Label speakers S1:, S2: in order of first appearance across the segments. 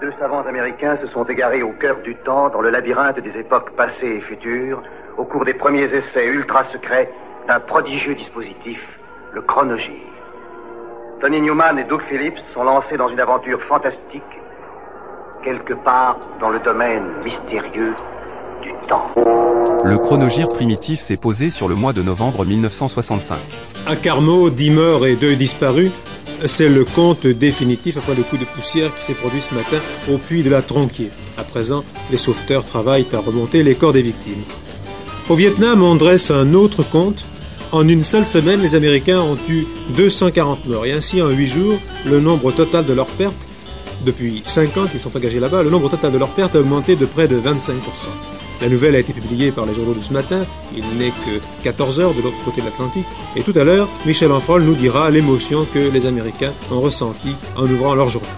S1: Deux savants américains se sont égarés au cœur du temps, dans le labyrinthe des époques passées et futures, au cours des premiers essais ultra secrets d'un prodigieux dispositif, le chronogire. Tony Newman et Doug Phillips sont lancés dans une aventure fantastique, quelque part dans le domaine mystérieux du temps.
S2: Le chronogire primitif s'est posé sur le mois de novembre 1965.
S3: À Carmaux, 10 morts et 2 disparus, c'est le compte définitif après le coup de poussière qui s'est produit ce matin au puits de la Tronquier. À présent, les sauveteurs travaillent à remonter les corps des victimes. Au Vietnam, on dresse un autre compte. En une seule semaine, les Américains ont eu 240 morts et ainsi en 8 jours, le nombre total de leurs pertes, depuis 5 ans qu'ils sont engagés là-bas, le nombre total de leurs pertes a augmenté de près de 25%. La nouvelle a été publiée par les journaux de ce matin. Il n'est que 14 heures de l'autre côté de l'Atlantique. Et tout à l'heure, Michel Enfrol nous dira l'émotion que les Américains ont ressentie en ouvrant leur journal.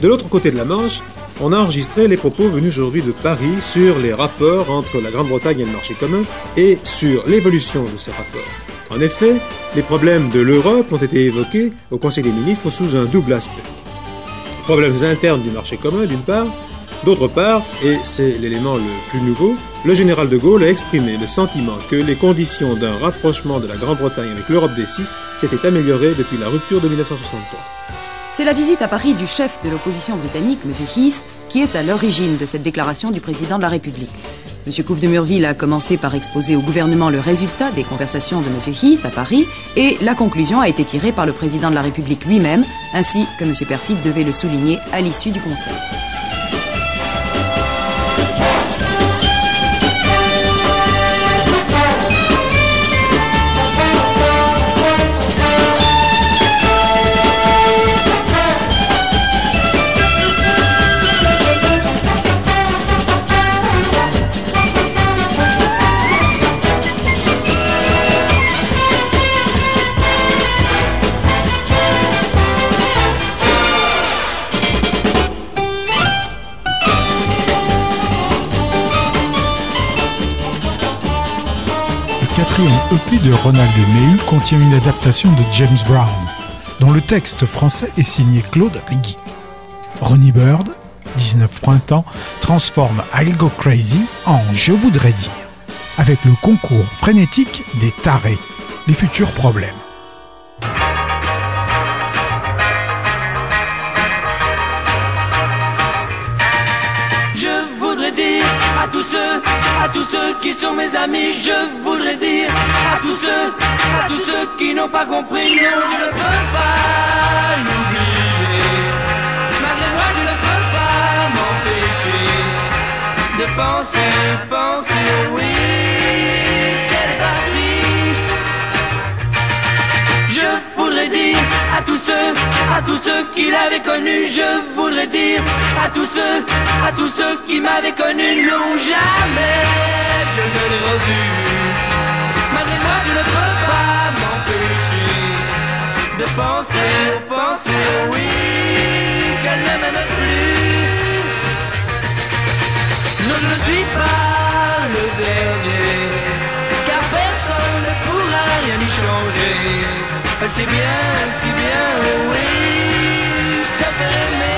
S3: De l'autre côté de la Manche, on a enregistré les propos venus aujourd'hui de Paris sur les rapports entre la Grande-Bretagne et le marché commun et sur l'évolution de ces rapports. En effet, les problèmes de l'Europe ont été évoqués au Conseil des ministres sous un double aspect. Problèmes internes du marché commun d'une part, D'autre part, et c'est l'élément le plus nouveau, le général de Gaulle a exprimé le sentiment que les conditions d'un rapprochement de la Grande-Bretagne avec l'Europe des Six s'étaient améliorées depuis la rupture de 1963.
S4: C'est la visite à Paris du chef de l'opposition britannique, M. Heath, qui est à l'origine de cette déclaration du président de la République. M. Couve de Murville a commencé par exposer au gouvernement le résultat des conversations de M. Heath à Paris et la conclusion a été tirée par le président de la République lui-même, ainsi que M. Perfit devait le souligner à l'issue du Conseil.
S5: EP de Ronald Mehu contient une adaptation de James Brown, dont le texte français est signé Claude Rigui. Ronnie Bird, 19 printemps, transforme I'll Go Crazy en Je voudrais dire, avec le concours frénétique des tarés, les futurs problèmes.
S6: Je voudrais dire à tous ceux, à tous ceux qui sont mes amis, je voudrais de penser, penser, oui, qu'elle est partie. Je voudrais dire à tous ceux, à tous ceux qui l'avaient connu, je voudrais dire à tous ceux, à tous ceux qui m'avaient connu, non jamais je ne l'ai revu. Malgré moi, je ne peux pas m'empêcher de penser, penser, oui, qu'elle ne m'aime plus. Je ne suis pas le dernier, car personne ne pourra rien y changer. Elle sait bien, si bien, oui, ça fait aimer.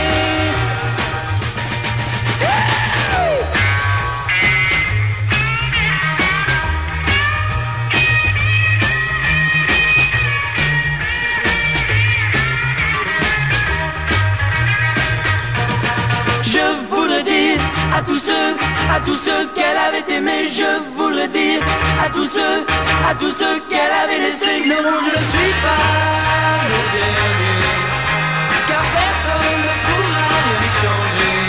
S6: À tous ceux, à tous ceux qu'elle avait aimé, je voudrais dire à tous ceux, à tous ceux qu'elle avait laissé, non, je ne suis pas le dernier, car personne ne pourra rien changer.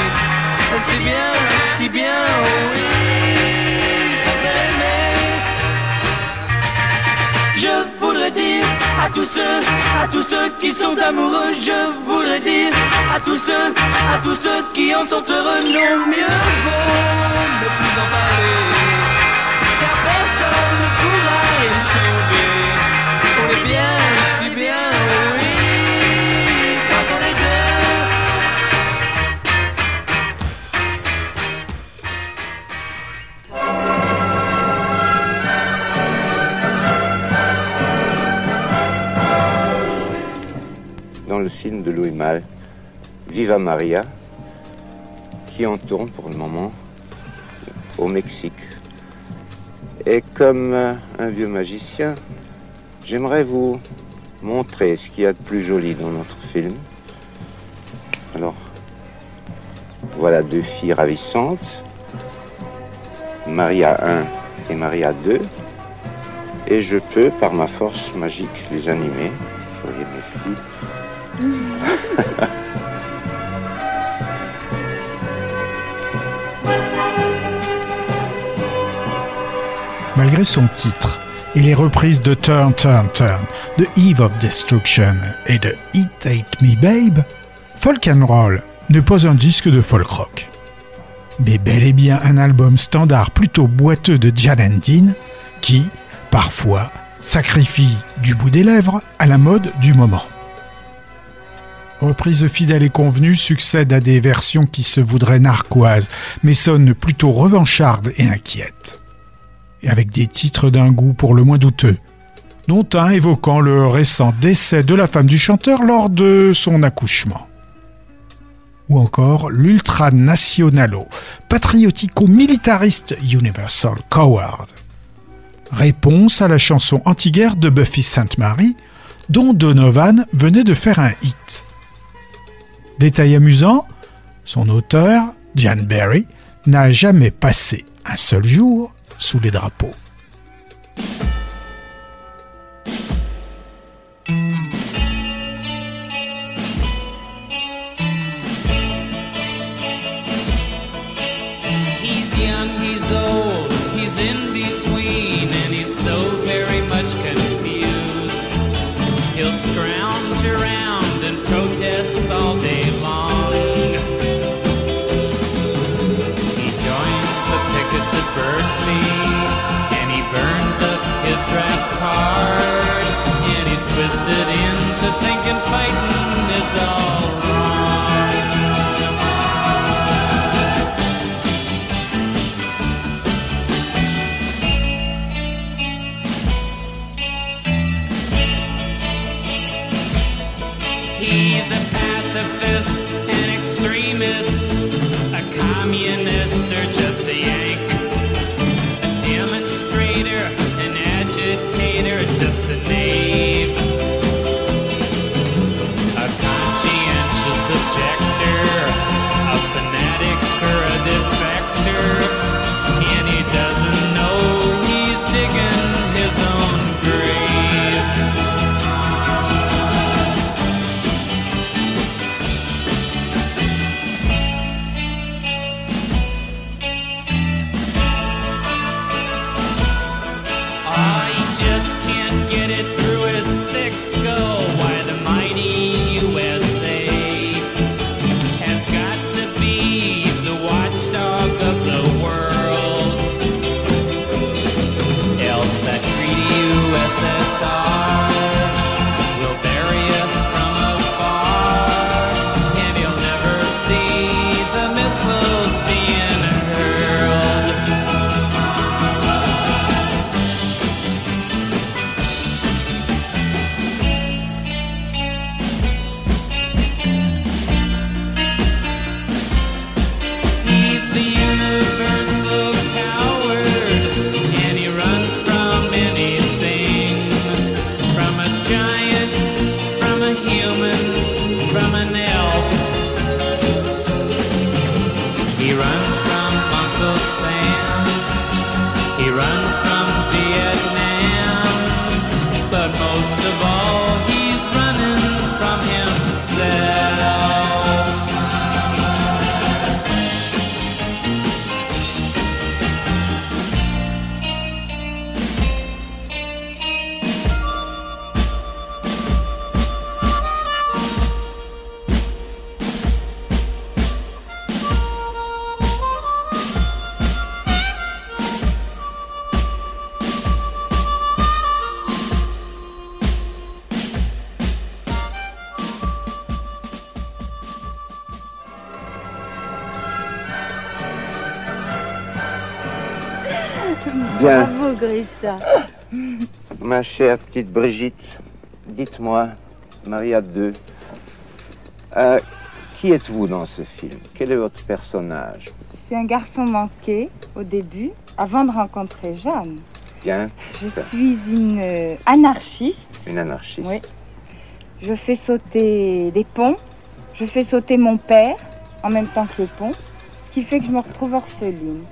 S6: Sait bien, si bien, oh oui, voudrais à tous ceux, à tous ceux qui sont amoureux, je voudrais dire à tous ceux, à tous ceux qui en sont heureux, non mieux vaut ne plus en parler,
S7: dans le film de Louis Malle, Viva Maria, qui en tourne pour le moment au Mexique. Et comme euh, un vieux magicien, j'aimerais vous montrer ce qu'il y a de plus joli dans notre film. Alors, voilà deux filles ravissantes, Maria 1 et Maria 2, et je peux, par ma force magique, les animer.
S8: Malgré son titre et les reprises de Turn, Turn, Turn, The Eve of Destruction et de It Ain't Me Babe, Folk and Roll n'est pas un disque de folk rock, mais bel et bien un album standard plutôt boiteux de Jan Dean qui, parfois, sacrifie du bout des lèvres à la mode du moment. Reprise fidèle et convenue succède à des versions qui se voudraient narquoises, mais sonnent plutôt revanchardes et inquiètes. Et avec des titres d'un goût pour le moins douteux, dont un évoquant le récent décès de la femme du chanteur lors de son accouchement. Ou encore l'ultranationalo, patriotico-militariste Universal Coward. Réponse à la chanson anti-guerre de Buffy Sainte Marie, dont Donovan venait de faire un hit. Détail amusant, son auteur, Jan Berry, n'a jamais passé un seul jour sous les drapeaux.
S7: Ma chère petite Brigitte, dites-moi, Maria 2, euh, Qui êtes-vous dans ce film? Quel est votre personnage?
S9: Je suis un garçon manqué au début, avant de rencontrer Jeanne.
S7: Bien,
S9: Je suis une euh, anarchiste.
S7: une anarchiste.
S9: Oui. Je fais sauter des ponts. Je fais sauter mon père en même temps que le pont, ce qui fait que je me retrouve orpheline.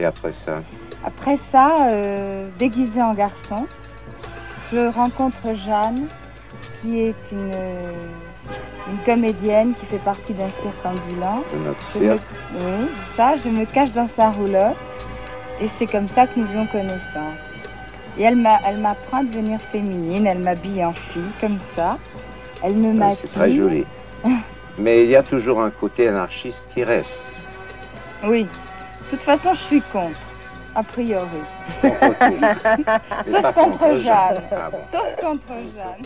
S7: Et après ça?
S9: Après ça, euh, déguisée en garçon, je rencontre Jeanne, qui est une, euh, une comédienne qui fait partie d'un cirque ambulant. Je me,
S7: cirque
S9: oui, ça, je me cache dans sa roulotte et c'est comme ça que nous faisons connaissance. Et elle m'a- elle m'apprend à devenir féminine, elle m'habille en fille, comme ça. Elle me
S7: Oui,
S9: maquille.
S7: C'est très joli. Mais il y a toujours un côté anarchiste qui reste.
S9: Oui. De toute façon, je suis contre, a priori. Sauf contre
S7: contre
S9: Jeanne.
S7: Ah bon.
S9: Sauf contre Jeanne.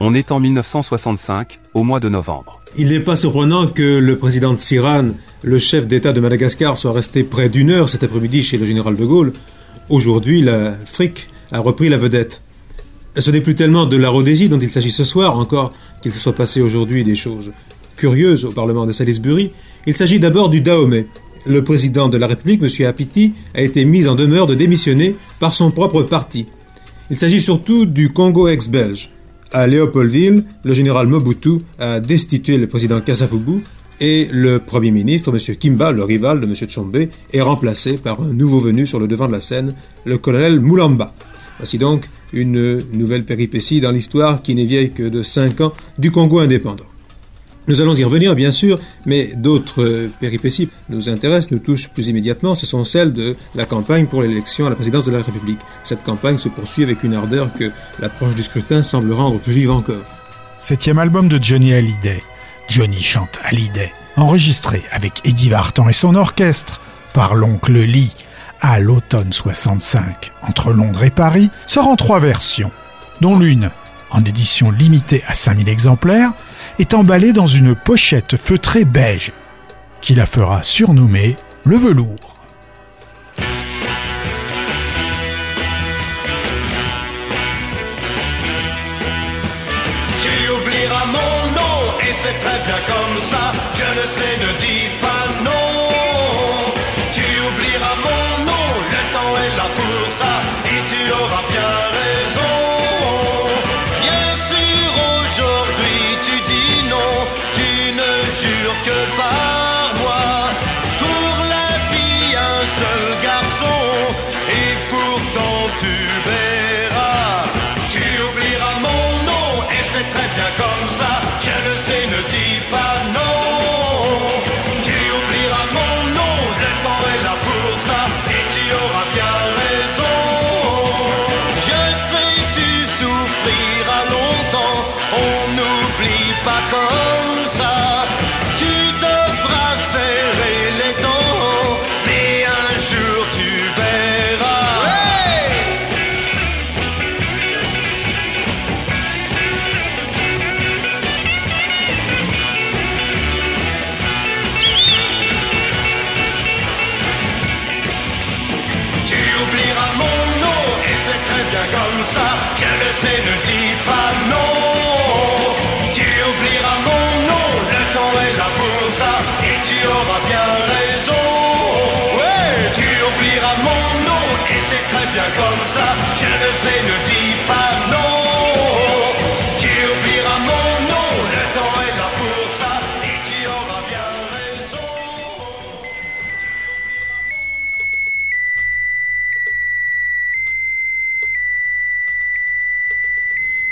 S2: On est en 1965, au mois de novembre.
S3: Il n'est pas surprenant que le président Tsiran, le chef d'État de Madagascar, soit resté près d'une heure cet après-midi chez le général de Gaulle. Aujourd'hui, l'Afrique a repris la vedette. Ce n'est plus tellement de la Rhodésie dont il s'agit ce soir, encore qu'il se soit passé aujourd'hui des choses curieuses au Parlement de Salisbury. Il s'agit d'abord du Dahomey. Le président de la République, M. Apiti, a été mis en demeure de démissionner par son propre parti. Il s'agit surtout du Congo ex-belge. À Léopoldville, le général Mobutu a destitué le président Kasavubu et le premier ministre, M. Kimba, le rival de M. Tshombe, est remplacé par un nouveau venu sur le devant de la scène, le colonel Moulamba. Voici donc une nouvelle péripétie dans l'histoire qui n'est vieille que de cinq ans du Congo indépendant. Nous allons y revenir, bien sûr, mais d'autres euh, péripéties nous intéressent, nous touchent plus immédiatement. Ce sont celles de la campagne pour l'élection à la présidence de la République. Cette campagne se poursuit avec une ardeur que l'approche du scrutin semble rendre plus vive encore.
S5: Septième album de Johnny Hallyday. Johnny chante Hallyday, enregistré avec Eddie Vartan et son orchestre par l'oncle Lee à l'automne 65 entre Londres et Paris, sort en trois versions, dont l'une, en édition limitée à 5000 exemplaires, est emballée dans une pochette feutrée beige, qui la fera surnommer le velours.
S10: Tu oublieras mon nom et c'est très bien comme ça. Je ne sais, comme ça. Je le sais, ne dis pas non. Tu oublieras mon nom, le temps est là pour ça et tu auras bien raison.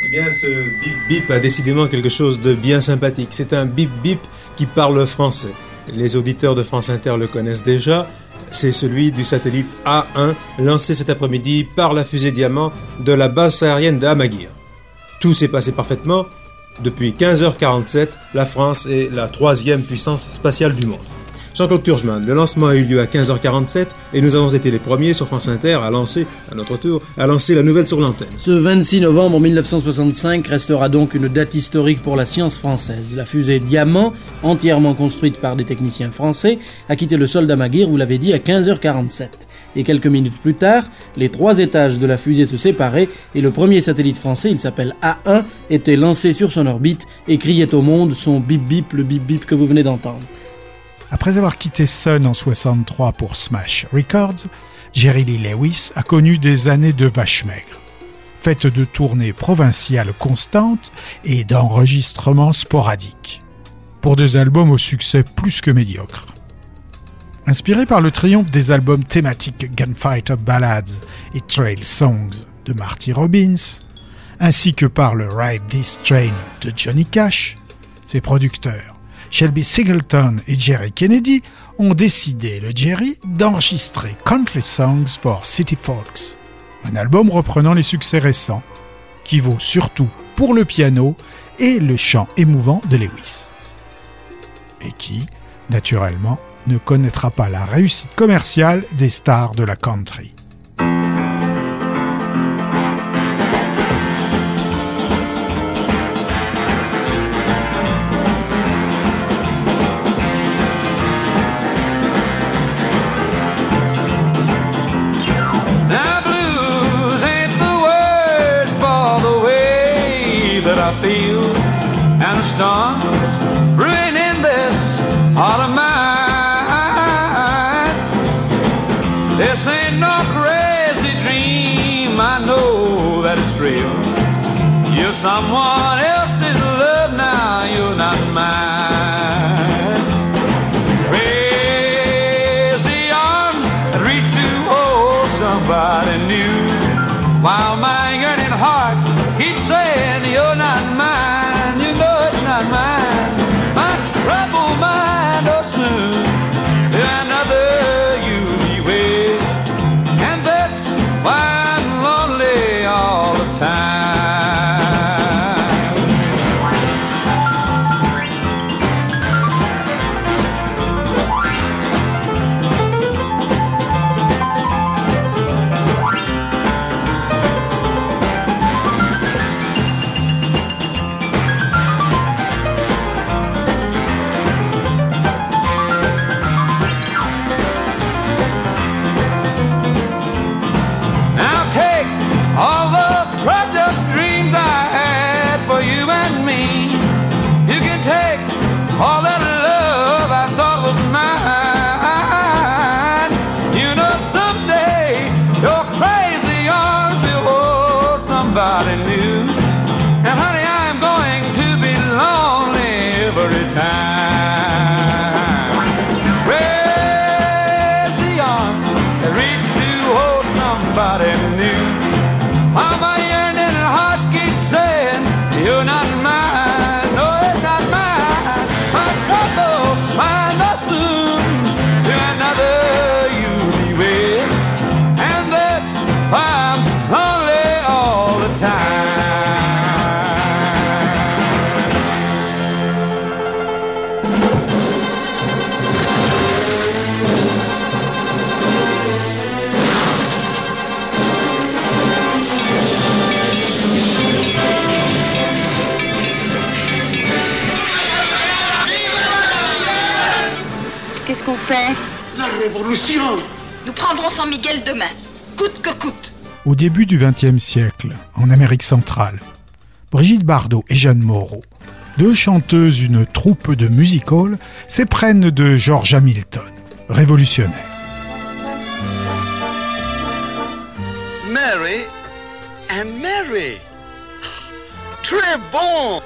S3: Eh bien, ce bip bip a décidément quelque chose de bien sympathique. C'est un bip bip qui parle français. Les auditeurs de France Inter le connaissent déjà. C'est celui du satellite A1 lancé cet après-midi par la fusée Diamant de la base aérienne d'Amaguir. Tout s'est passé parfaitement. Depuis 15h47, la France est la troisième puissance spatiale du monde. Jean-Claude Turgeman, le lancement a eu lieu à 15h47 et nous avons été les premiers sur France Inter à lancer, à notre tour, à lancer la nouvelle sur l'antenne.
S11: Ce 26 novembre 1965 restera donc une date historique pour la science française. La fusée Diamant, entièrement construite par des techniciens français, a quitté le sol d'Amaguir, vous l'avez dit, à 15h47. et quelques minutes plus tard, les trois étages de la fusée se séparaient et le premier satellite français, il s'appelle A1, était lancé sur son orbite et criait au monde son bip bip, le bip bip que vous venez d'entendre.
S5: Après avoir quitté Sun en 63 pour Smash Records, Jerry Lee Lewis a connu des années de vache maigre, faites de tournées provinciales constantes et d'enregistrements sporadiques, pour des albums au succès plus que médiocre. Inspiré par le triomphe des albums thématiques Gunfighter Ballads et Trail Songs de Marty Robbins, ainsi que par le Ride This Train de Johnny Cash, ses producteurs, Shelby Singleton et Jerry Kennedy, ont décidé, le Jerry, d'enregistrer Country Songs for City Folks, un album reprenant les succès récents, qui vaut surtout pour le piano et le chant émouvant de Lewis. Et qui, naturellement, ne connaîtra pas la réussite commerciale des stars de la country.
S12: Nous prendrons San Miguel demain, coûte que coûte.
S5: Au début du XXe siècle, en Amérique centrale, Brigitte Bardot et Jeanne Moreau, deux chanteuses d'une troupe de music hall, s'éprennent de George Hamilton, révolutionnaire.
S13: Mary and Mary. Très bon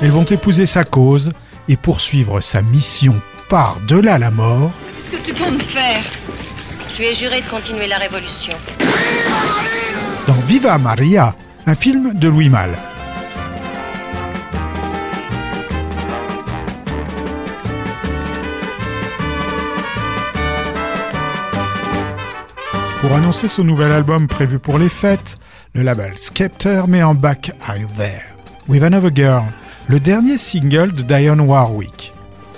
S5: Elles vont épouser sa cause et poursuivre sa mission par-delà la mort
S12: Qu'est-ce que tu comptes faire?
S14: Je lui ai juré de continuer la révolution.
S5: dans Viva Maria, un film de Louis Malle. Pour annoncer son nouvel album prévu pour les fêtes, le label Skepter met en back Are You There With Another Girl, le dernier single de Dionne Warwick.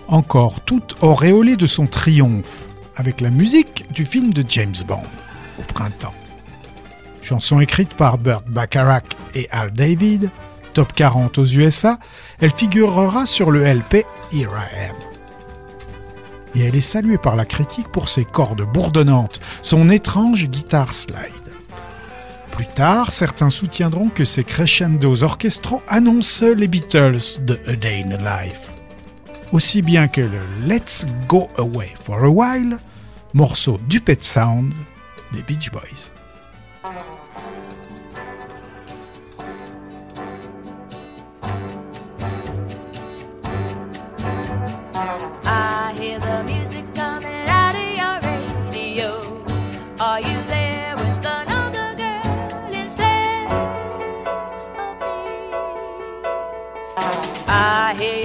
S5: Encore toute auréolée de son triomphe, avec la musique du film de James Bond, au printemps. Chanson écrite par Burt Bacharach et Al David, top 40 aux USA, elle figurera sur le LP Here I Am. Et elle est saluée par la critique pour ses cordes bourdonnantes, son étrange guitare slide. Plus tard, certains soutiendront que ces crescendos orchestraux annoncent les Beatles de A Day in a Life. Aussi bien que le Let's Go Away for a While, morceau du Pet Sound des Beach Boys.
S15: I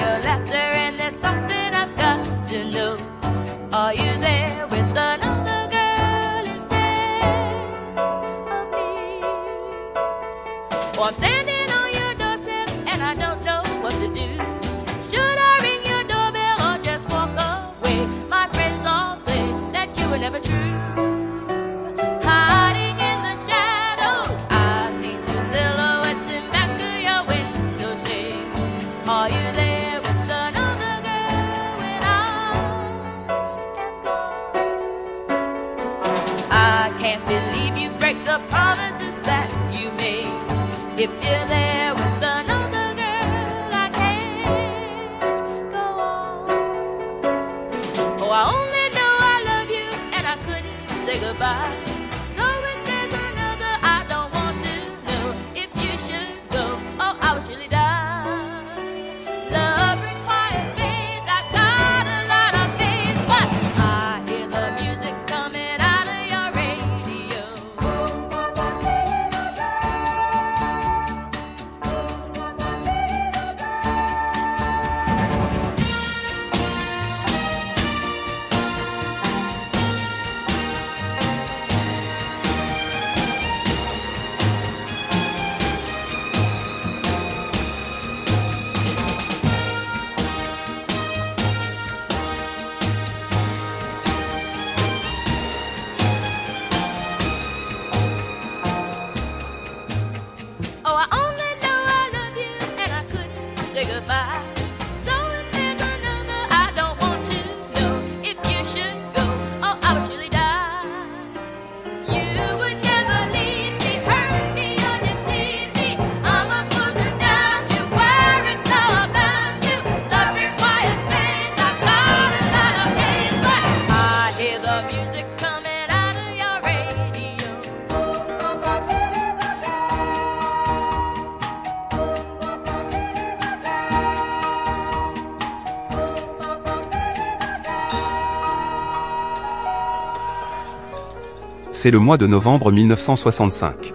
S2: C'est le mois de novembre 1965.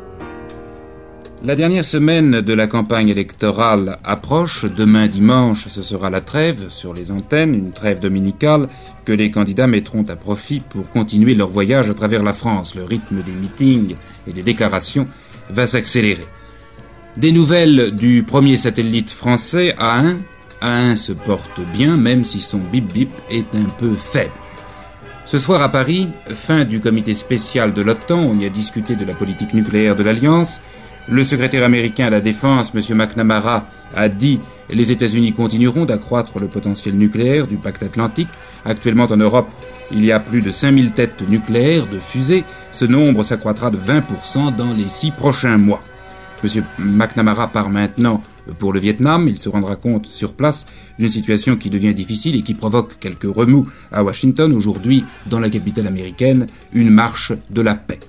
S16: La dernière semaine de la campagne électorale approche. Demain dimanche, ce sera la trêve sur les antennes, une trêve dominicale que les candidats mettront à profit pour continuer leur voyage à travers la France. Le rythme des meetings et des déclarations va s'accélérer. Des nouvelles du premier satellite français A1. A1 se porte bien, même si son bip bip est un peu faible. Ce soir à Paris, fin du comité spécial de l'OTAN, on y a discuté de la politique nucléaire de l'Alliance. Le secrétaire américain à la Défense, M. McNamara, a dit les États-Unis continueront d'accroître le potentiel nucléaire du pacte atlantique. Actuellement en Europe, il y a plus de 5000 têtes nucléaires de fusées. Ce nombre s'accroîtra de 20% dans les six prochains mois. M. McNamara part maintenant pour le Vietnam. Il se rendra compte sur place d'une situation qui devient difficile et qui provoque quelques remous à Washington. Aujourd'hui, dans la capitale américaine, une marche de la paix.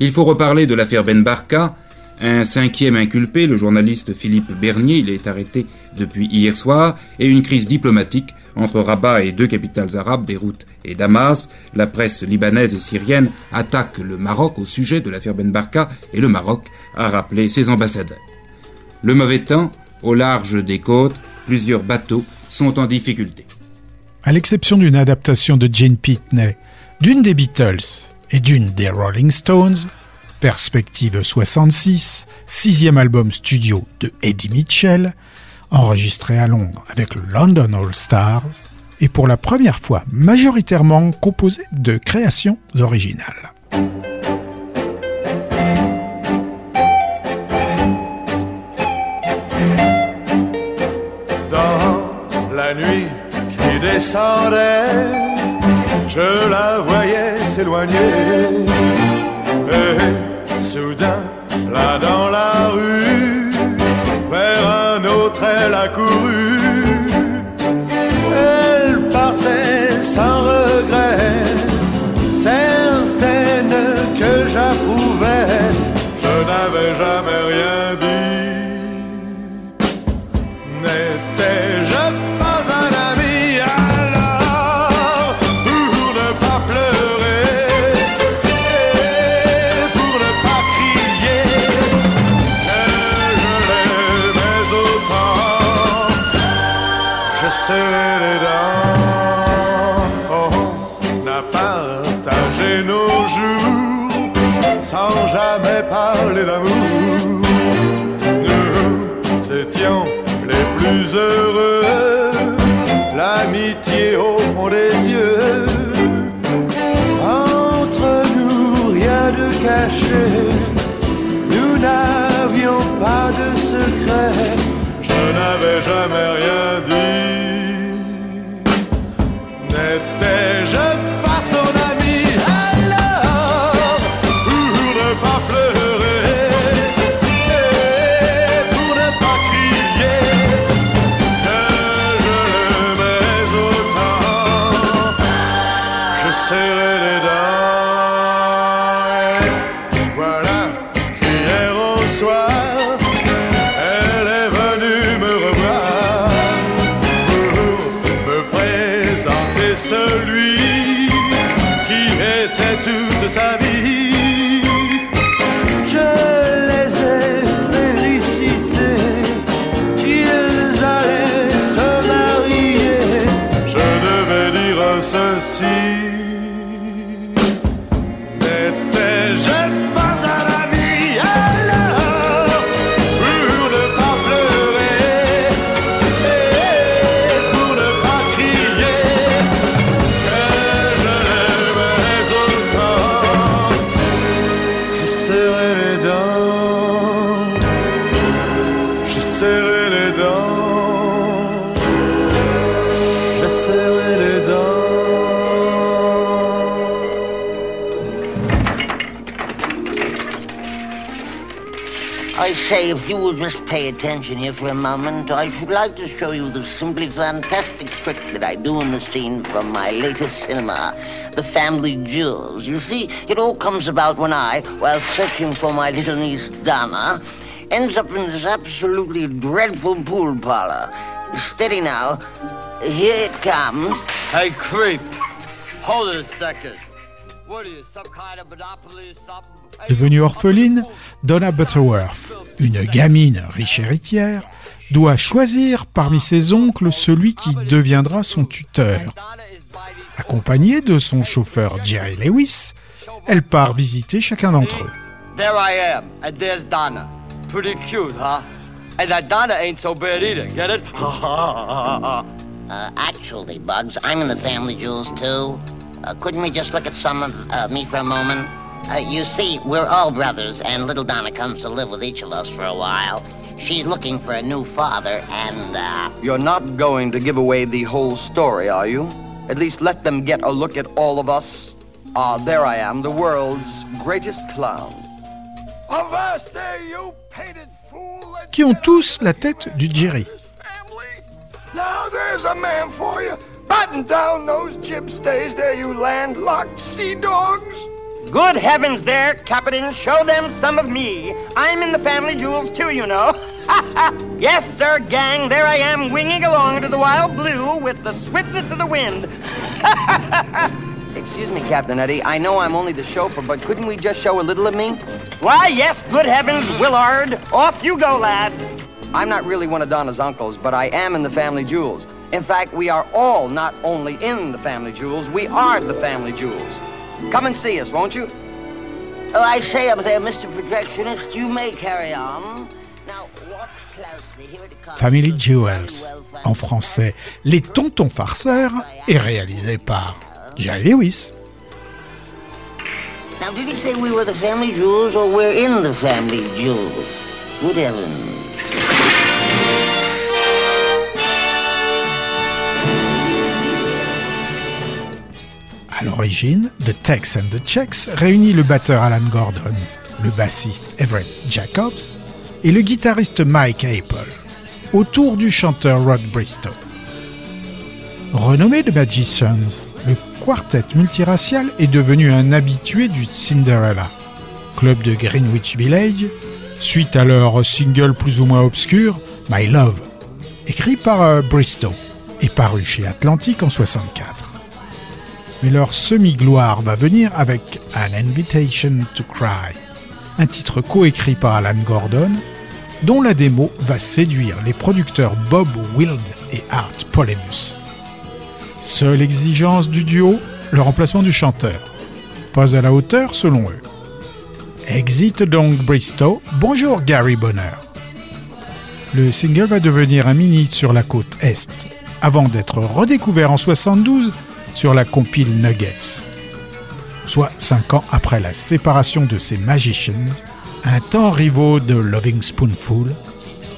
S16: Il faut reparler de l'affaire Ben Barka. Un cinquième inculpé, le journaliste Philippe Bernier, il est arrêté depuis hier soir, et une crise diplomatique entre Rabat et deux capitales arabes, Beyrouth et Damas. La presse libanaise et syrienne attaque le Maroc au sujet de l'affaire Ben Barka, et le Maroc a rappelé ses ambassadeurs. Le mauvais temps, au large des côtes, plusieurs bateaux sont en difficulté.
S5: À l'exception d'une adaptation de Jane Pitney, d'une des Beatles et d'une des Rolling Stones, Perspective 66, sixième album studio de Eddie Mitchell, enregistré à Londres avec le London All Stars, et pour la première fois majoritairement composé de créations originales.
S17: Descendait, je la voyais s'éloigner. Et soudain, là dans la rue, vers un autre elle a couru. Elle partait sans regret, étions
S18: say, if you will just pay attention here for a moment, I should like to show you the simply fantastic trick that I do in the scene from my latest cinema, The Family Jewels. You see, it all comes about when I, while searching for my little niece Donna, ends up in this absolutely dreadful pool parlor. Steady now. Here it comes.
S19: Hey, creep. Hold it a second. What are you, some kind of monopoly or something?
S5: Devenue orpheline, Donna Butterworth, une gamine riche héritière, doit choisir parmi ses oncles celui qui deviendra son tuteur. Accompagnée de son chauffeur Jerry Lewis, elle part visiter chacun d'entre eux.
S19: There I am, and there's Donna. Pretty cute, huh? And that Donna ain't so bad either, get it?
S18: Uh, actually, Bugs, I'm in the family jewels too. Uh, couldn't we just look at some of uh, me for a moment? Uh, you see, we're all brothers, and little Donna comes to live with each of us for a while. She's looking for a new father, and, uh,
S19: You're not going to give away the whole story, are you? At least let them get a look at all of us. Ah, there I am, the world's greatest clown.
S17: Avast there, you painted fool!
S5: qui ont tous la tête du Jerry.
S17: Now there's a man for you. Batten down those jib stays there, you landlocked sea dogs.
S20: Good heavens there, Captain. Show them some of me. I'm in the family jewels too, you know. yes, sir, gang. There I am, winging along to the wild blue with the swiftness of the wind.
S19: Excuse me, Captain Eddie. I know I'm only the chauffeur, but couldn't we just show a little of me?
S20: Why, yes, good heavens, Willard. Off you go, lad.
S19: I'm not really one of Donna's uncles, but I am in the family jewels. In fact, we are all not only in the family jewels, we are the family jewels. Come and see us, won't you?
S18: oh, I say up there, Mr. Projectionist, you may carry on. Now, watch closely. Here it comes.
S5: Family Jewels, en français Les Tontons Farceurs, est réalisé par Jerry Lewis.
S18: Now, did he say we were the family jewels or we're in the family jewels? Good heavens.
S5: À l'origine, The Tex and the Checks réunit le batteur Alan Gordon, le bassiste Everett Jacobs et le guitariste Mike Apple, autour du chanteur Rod Bristow. Renommé The Magicians, le quartet multiracial est devenu un habitué du Cinderella, club de Greenwich Village, suite à leur single plus ou moins obscur, My Love, écrit par euh, Bristow et paru chez Atlantic en 64. Mais leur semi-gloire va venir avec An Invitation to Cry, un titre coécrit par Alan Gordon, dont la démo va séduire les producteurs Bob Wild et Art Polemus. Seule exigence du duo, le remplacement du chanteur. Pas à la hauteur selon eux. Exit donc Bristow, bonjour Gary Bonner. Le single va devenir un mini sur la côte Est, avant d'être redécouvert en 72 sur la compile Nuggets. Soit 5 ans après la séparation de ces Magicians, un temps rivaux de Loving Spoonful,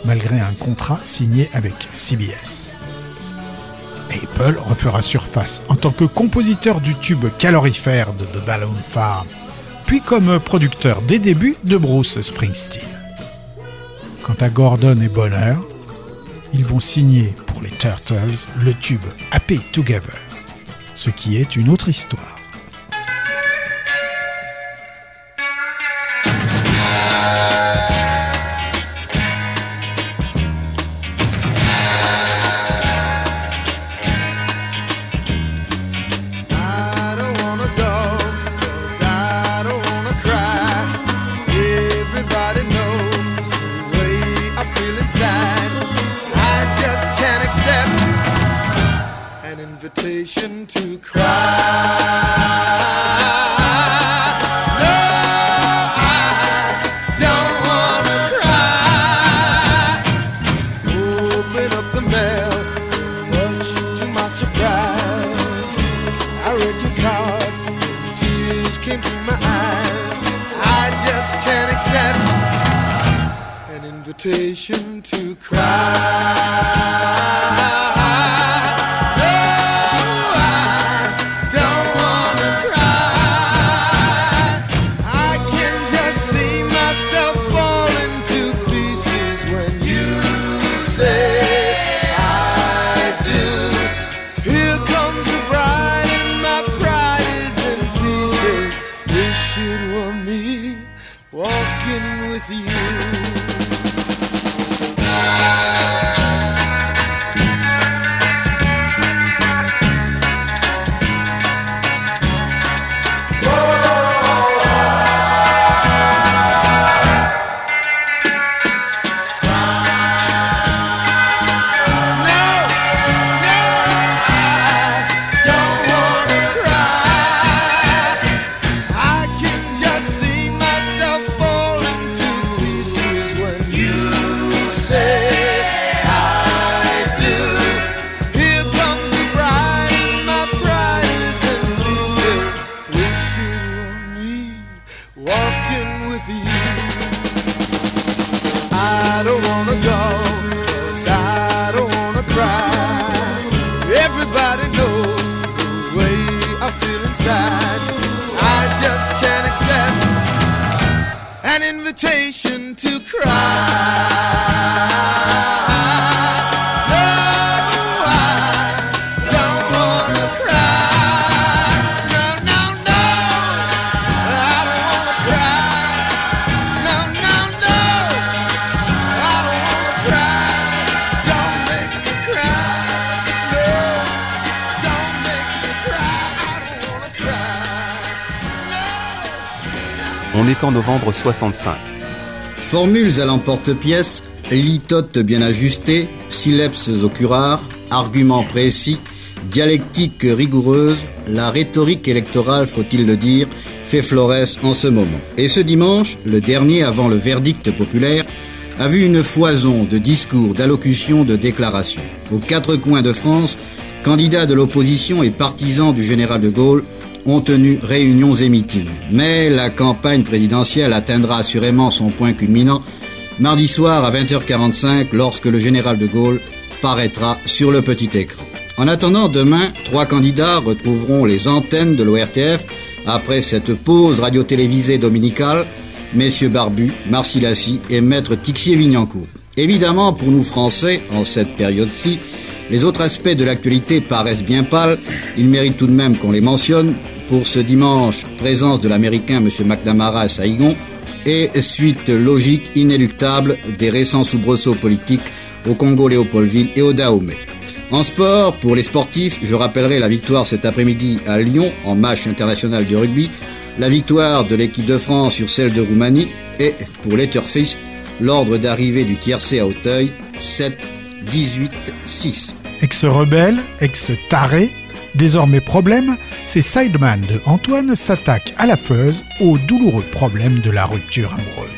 S5: malgré un contrat signé avec CBS. Apple refera surface en tant que compositeur du tube calorifère de The Balloon Farm, puis comme producteur des débuts de Bruce Springsteen. Quant à Gordon et Bonner, ils vont signer pour les Turtles le tube Happy Together, ce qui est une autre histoire.
S21: Walking with you.
S2: 65.
S22: Formules à l'emporte-pièce, litotes bien ajustées, syllabes au curare, arguments précis, dialectique rigoureuse, la rhétorique électorale, faut-il le dire, fait florès en ce moment. Et ce dimanche, le dernier avant le verdict populaire, a vu une foison de discours, d'allocutions, de déclarations. Aux quatre coins de France, candidats de l'opposition et partisans du général de Gaulle ont tenu réunions et meetings. Mais la campagne présidentielle atteindra assurément son point culminant mardi soir à 20h45 lorsque le général de Gaulle paraîtra sur le petit écran. En attendant, demain, trois candidats retrouveront les antennes de l'ORTF après cette pause radio-télévisée dominicale, messieurs Barbu, Marcilassi et maître Tixier-Vignancourt. Évidemment, pour nous Français, en cette période-ci, les autres aspects de l'actualité paraissent bien pâles. Il mérite tout de même qu'on les mentionne. Pour ce dimanche, présence de l'Américain M. McNamara à Saïgon et suite logique inéluctable des récents soubresauts politiques au Congo-Léopoldville et au Dahomey. En sport, pour les sportifs, je rappellerai la victoire cet après-midi à Lyon en match international de rugby, la victoire de l'équipe de France sur celle de Roumanie et pour les turfistes, l'ordre d'arrivée du tiercé à Auteuil 7 18 6.
S5: Ex-rebelle, ex-taré, désormais problème, ces Sideman de Antoine s'attaquent à la feuse au douloureux problème de la rupture amoureuse.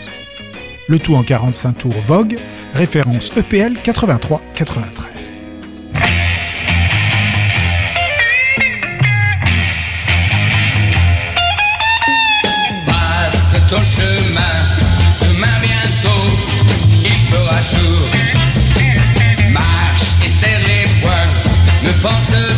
S5: Le tout en 45 tours Vogue, référence EPL 83-93.
S23: Passe ton chemin, demain bientôt, il jour. Ne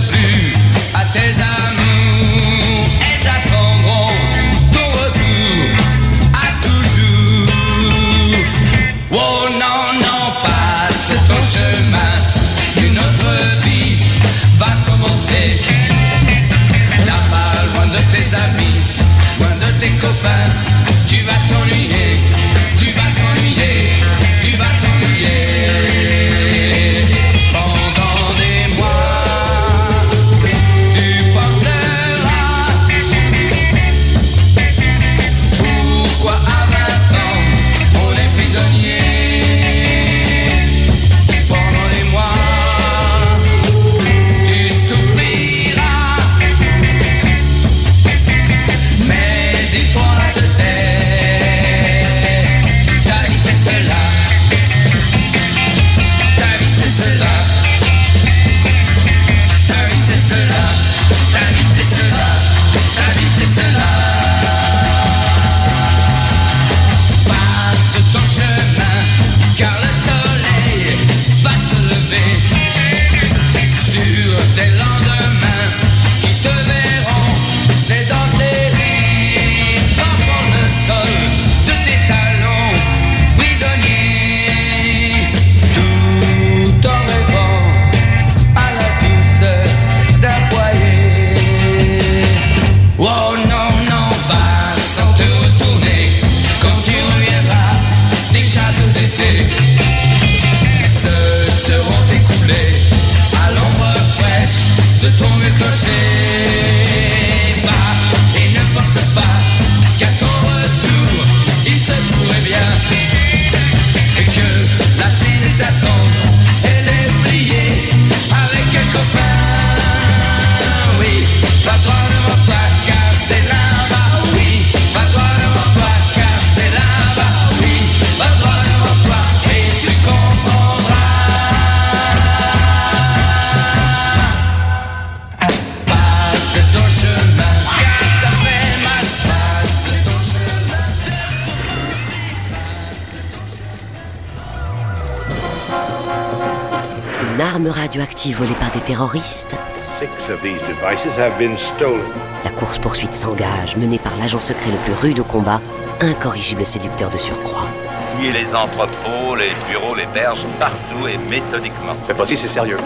S24: radioactive volée par des terroristes.
S25: Six of these devices have been stolen.
S24: La course-poursuite s'engage, menée par l'agent secret le plus rude au combat, incorrigible séducteur de surcroît.
S26: Fouiller les entrepôts, les bureaux, les berges, partout et méthodiquement.
S25: Cette fois-ci, c'est sérieux.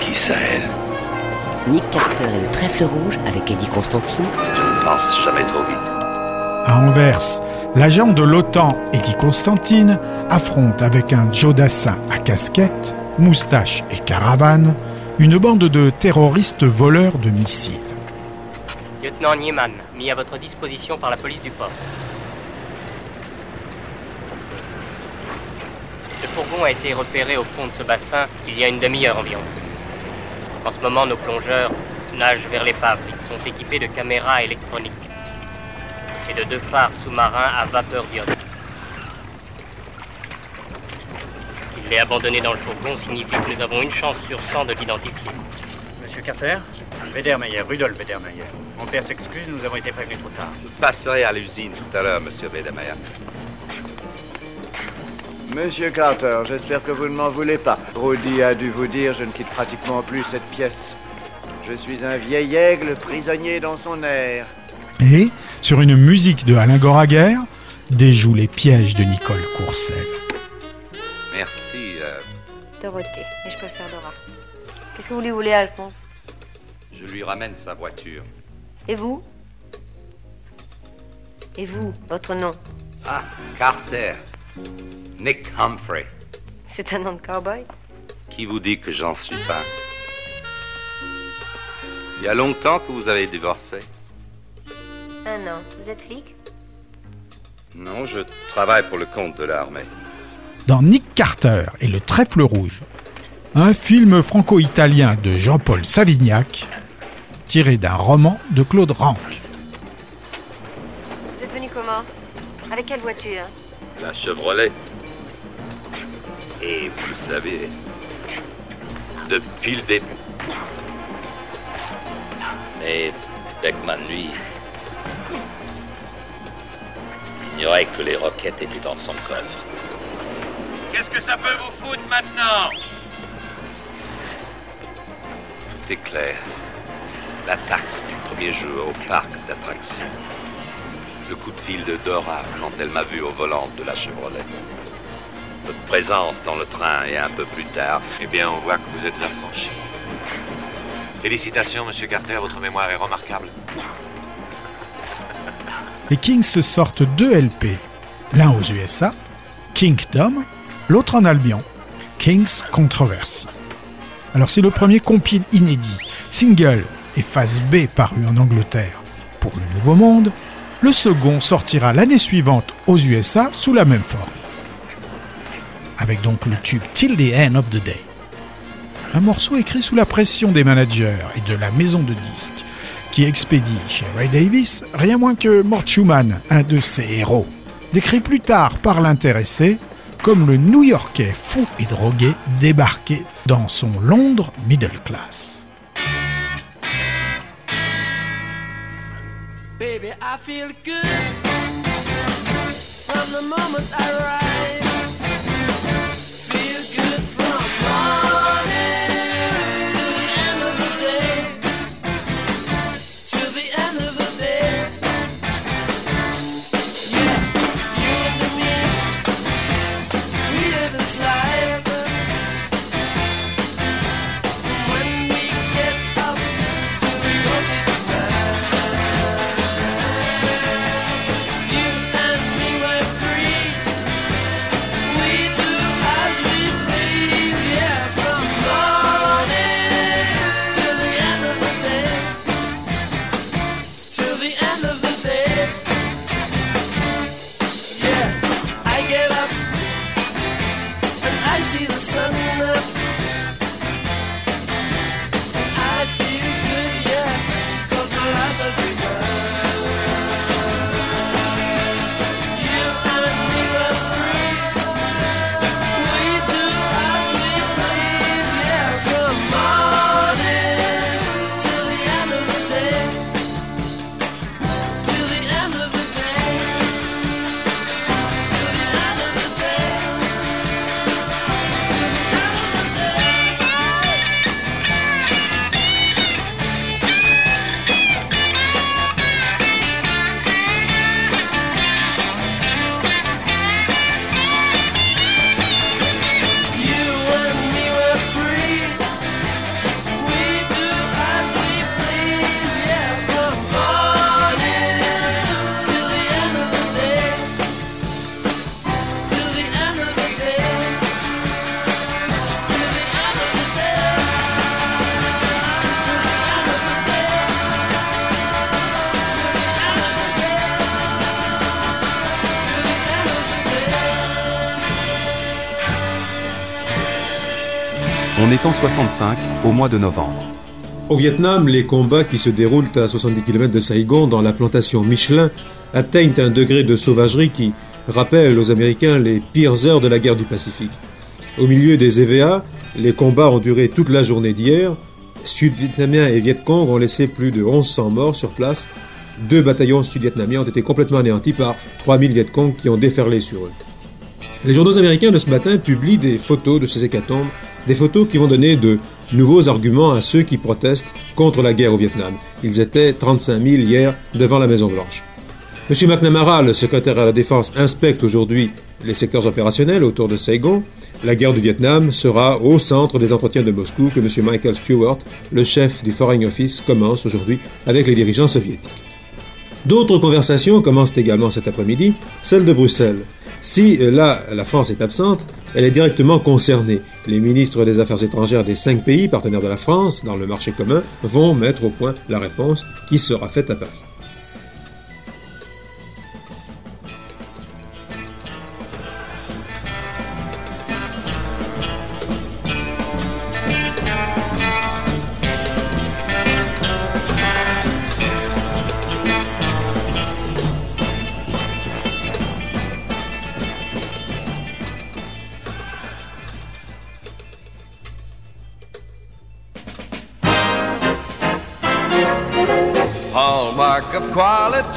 S25: Qui ça, elle?
S24: Nick Carter et le trèfle rouge avec Eddie Constantine.
S26: Je ne pense jamais trop vite.
S5: À Anvers, l'agent de l'OTAN, Eddie Constantine, affronte avec un Joe Dassin à casquette, moustache et caravane une bande de terroristes voleurs de missiles.
S27: Lieutenant Nieman, mis à votre disposition par la police du port. Le fourgon a été repéré au fond de ce bassin il y a une demi-heure environ. En ce moment, nos plongeurs nagent vers l'épave. Ils sont équipés de caméras électroniques et de deux phares sous-marins à vapeur d'iode. Il est abandonné dans le fourgon signifie que nous avons une chance sur 100 de l'identifier.
S28: Monsieur Carter Wedermeyer, Rudolf Wedermeyer. Mon père s'excuse, nous avons été prévenus trop tard.
S26: Vous passerez à l'usine tout à l'heure, monsieur Wedemeyer.
S5: Monsieur Carter, j'espère que vous ne m'en voulez pas. Rudy a dû vous dire, je ne quitte pratiquement plus cette pièce. Je suis un vieil aigle prisonnier dans son air.
S6: Et, sur une musique de Alain Goraguer, déjoue les pièges de Nicole Courcelles.
S24: Dorothée, mais je préfère Dora. Qu'est-ce que vous lui voulez, Alphonse?
S26: Je lui ramène sa voiture.
S24: Et vous? Et vous, votre nom?
S26: Ah, Carter. Nick Humphrey.
S24: C'est un nom de cowboy?
S26: Qui vous dit que j'en suis pas? Il y a longtemps que vous avez divorcé
S24: Un an. Vous êtes flic?
S26: Non, je travaille pour le compte de l'armée.
S6: Dans Nick Carter et le Trèfle Rouge, un film franco-italien de Jean-Paul Savignac, tiré d'un roman de Claude Rank.
S24: Vous êtes venu comment? Avec quelle voiture?
S26: La Chevrolet. Et vous savez, depuis le début. Mais Beckman, lui, ignorait que les roquettes étaient dans son coffre.
S29: Qu'est-ce que ça peut vous foutre maintenant
S26: Tout est clair. L'attaque du premier jour au parc d'attractions. Le coup de fil de Dora quand elle m'a vu au volant de la Chevrolet. Votre présence dans le train et un peu plus tard.
S29: Eh bien, on voit que vous êtes affranchi. Félicitations, monsieur Carter, votre mémoire est remarquable.
S6: Les Kings sortent deux LP, l'un aux USA, Kingdom, l'autre en Albion, King's Controversy. Alors si le premier compile inédit, single et phase B paru en Angleterre pour le Nouveau Monde, le second sortira l'année suivante aux USA sous la même forme. Avec donc le tube Till the End of the Day. Un morceau écrit sous la pression des managers et de la maison de disques qui expédie chez Ray Davis rien moins que Mort Schumann, un de ses héros, décrit plus tard par l'intéressé comme le New-Yorkais fou et drogué débarqué dans son Londres middle class.
S2: au mois de novembre.
S3: Au Vietnam, les combats qui se déroulent à 70 km de Saigon dans la plantation Michelin atteignent un degré de sauvagerie qui rappelle aux Américains les pires heures de la guerre du Pacifique. Au milieu des EVA, les combats ont duré toute la journée d'hier. Sud-Vietnamiens et Vietcong ont laissé plus de 1100 morts sur place. Deux bataillons sud-vietnamiens ont été complètement anéantis par 3000 Vietcong qui ont déferlé sur eux. Les journaux américains de ce matin publient des photos de ces hécatombes des photos qui vont donner de nouveaux arguments à ceux qui protestent contre la guerre au Vietnam. Ils étaient 35 000 hier devant la Maison-Blanche. M. McNamara, le secrétaire à la Défense, inspecte aujourd'hui les secteurs opérationnels autour de Saigon. La guerre du Vietnam sera au centre des entretiens de Moscou que M. Michael Stewart, le chef du Foreign Office, commence aujourd'hui avec les dirigeants soviétiques. D'autres conversations commencent également cet après-midi, celle de Bruxelles. Si euh, là, la France est absente, elle est directement concernée. Les ministres des Affaires étrangères des cinq pays partenaires de la France dans le marché commun vont mettre au point la réponse qui sera faite à Paris.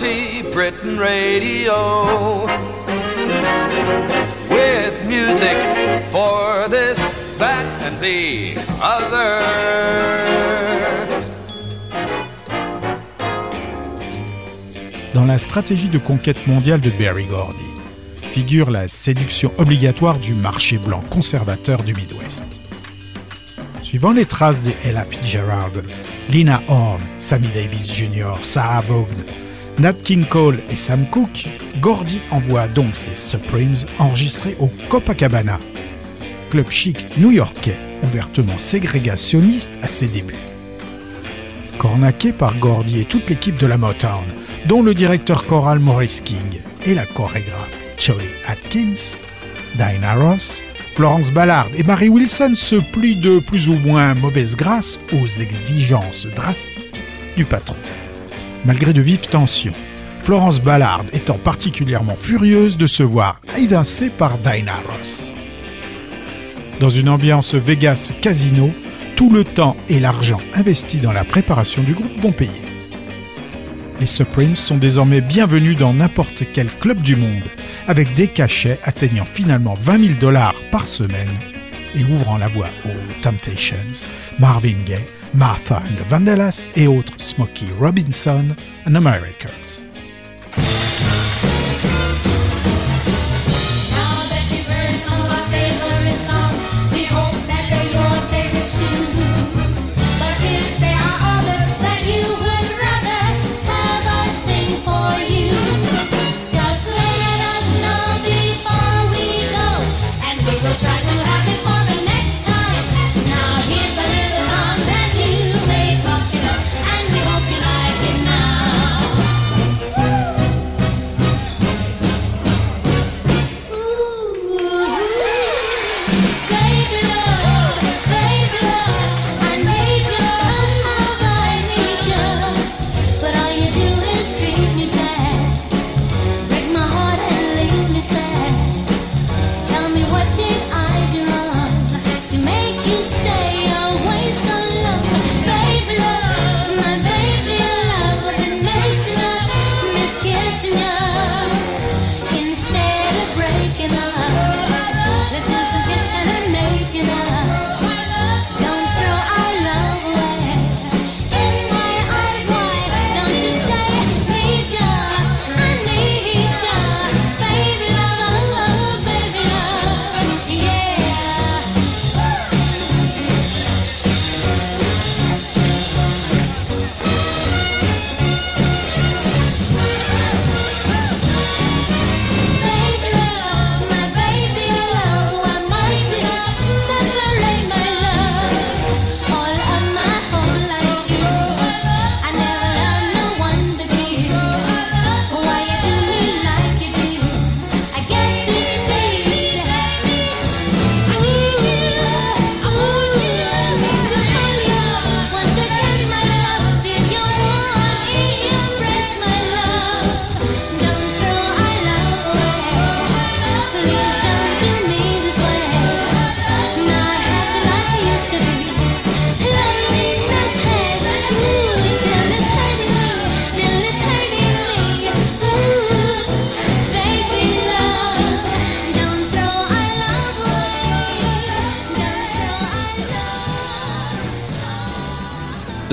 S30: Britain radio. With music for this, that, and the other.
S5: Dans la stratégie de conquête mondiale de Berry Gordy figure la séduction obligatoire du marché blanc conservateur du Midwest. Suivant les traces de Ella Fitzgerald, Lina Horne, Sammy Davis Jr., Sarah Vaughan, Nat King Cole et Sam Cooke, Gordy envoie donc ses Supremes enregistrés au Copacabana, club chic new-yorkais ouvertement ségrégationniste à ses débuts. Cornaqué par Gordy et toute l'équipe de la Motown, dont le directeur choral Maurice King et la chorégraphe Cholie Atkins, Dinah Ross, Florence Ballard et Barry Wilson se plient de plus ou moins mauvaise grâce aux exigences drastiques du patron. Malgré de vives tensions, Florence Ballard étant particulièrement furieuse de se voir évincée par Dinah Ross. Dans une ambiance Vegas casino, tout le temps et l'argent investis dans la préparation du groupe vont payer. Les Supremes sont désormais bienvenus dans n'importe quel club du monde, avec des cachets atteignant finalement 20 000 dollars par semaine et ouvrant la voie aux Temptations, Marvin Gaye, Martha and the Vandellas et autres Smokey Robinson and Americans.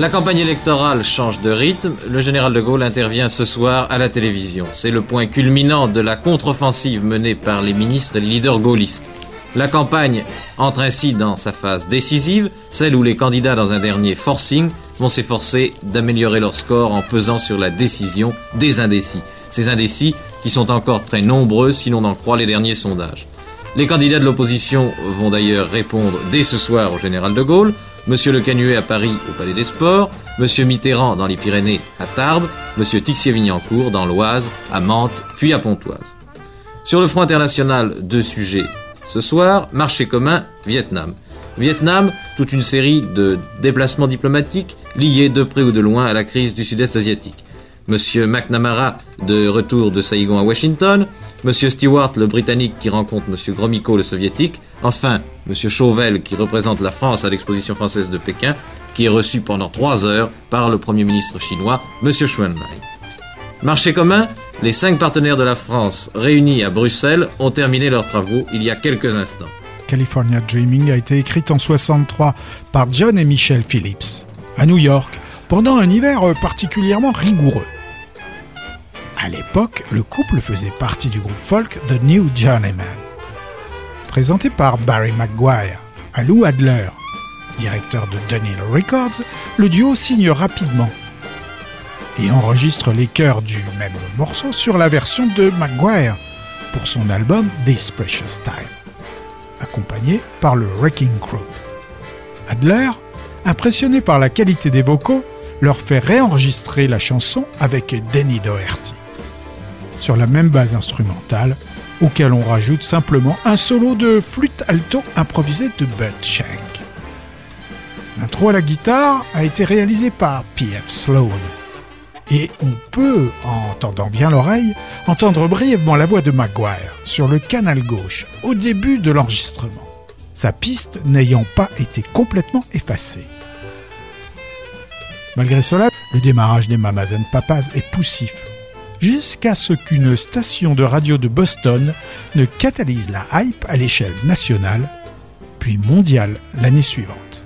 S31: La campagne électorale change de rythme. Le général de Gaulle intervient ce soir à la télévision. C'est le point culminant de la contre-offensive menée par les ministres et les leaders gaullistes. La campagne entre ainsi dans sa phase décisive, celle où les candidats dans un dernier forcing vont s'efforcer d'améliorer leur score en pesant sur la décision des indécis. Ces indécis qui sont encore très nombreux si l'on en croit les derniers sondages. Les candidats de l'opposition vont d'ailleurs répondre dès ce soir au général de Gaulle, Monsieur Le Canuet à Paris au Palais des Sports, Monsieur Mitterrand dans les Pyrénées à Tarbes, Monsieur Tixier-Vignancourt dans l'Oise, à Mantes, puis à Pontoise. Sur le front international, deux sujets. Ce soir, marché commun, Vietnam. Vietnam, toute une série de déplacements diplomatiques liés de près ou de loin à la crise du sud-est asiatique. Monsieur McNamara de retour de Saïgon à Washington, Monsieur Stewart le britannique qui rencontre Monsieur Gromyko le soviétique, enfin Monsieur Chauvel qui représente la France à l'exposition française de Pékin, qui est reçu pendant trois heures par le Premier ministre chinois, Monsieur Schwenlein. Marché commun, les cinq partenaires de la France réunis à Bruxelles ont terminé leurs travaux il y a quelques instants.
S5: California Dreaming a été écrite en 63 par John et Michelle Phillips, à New York, pendant un hiver particulièrement rigoureux. À l'époque, le couple faisait partie du groupe folk The New Journeyman. Présenté par Barry McGuire à Lou Adler, directeur de Dunhill Records, le duo signe rapidement et enregistre les chœurs du même morceau sur la version de McGuire pour son album This Precious Time, accompagné par le Wrecking Crew. Adler, impressionné par la qualité des vocaux, leur fait réenregistrer la chanson avec Denny Doherty, sur la même base instrumentale, auquel on rajoute simplement un solo de flûte alto improvisé de Bud Shank. L'intro à la guitare a été réalisé par P.F. Sloan, et on peut, en tendant bien l'oreille, entendre brièvement la voix de Maguire sur le canal gauche au début de l'enregistrement, sa piste n'ayant pas été complètement effacée. Malgré cela, le démarrage des Mamas Papas est poussif, jusqu'à ce qu'une station de radio de Boston ne catalyse la hype à l'échelle nationale, puis mondiale l'année suivante.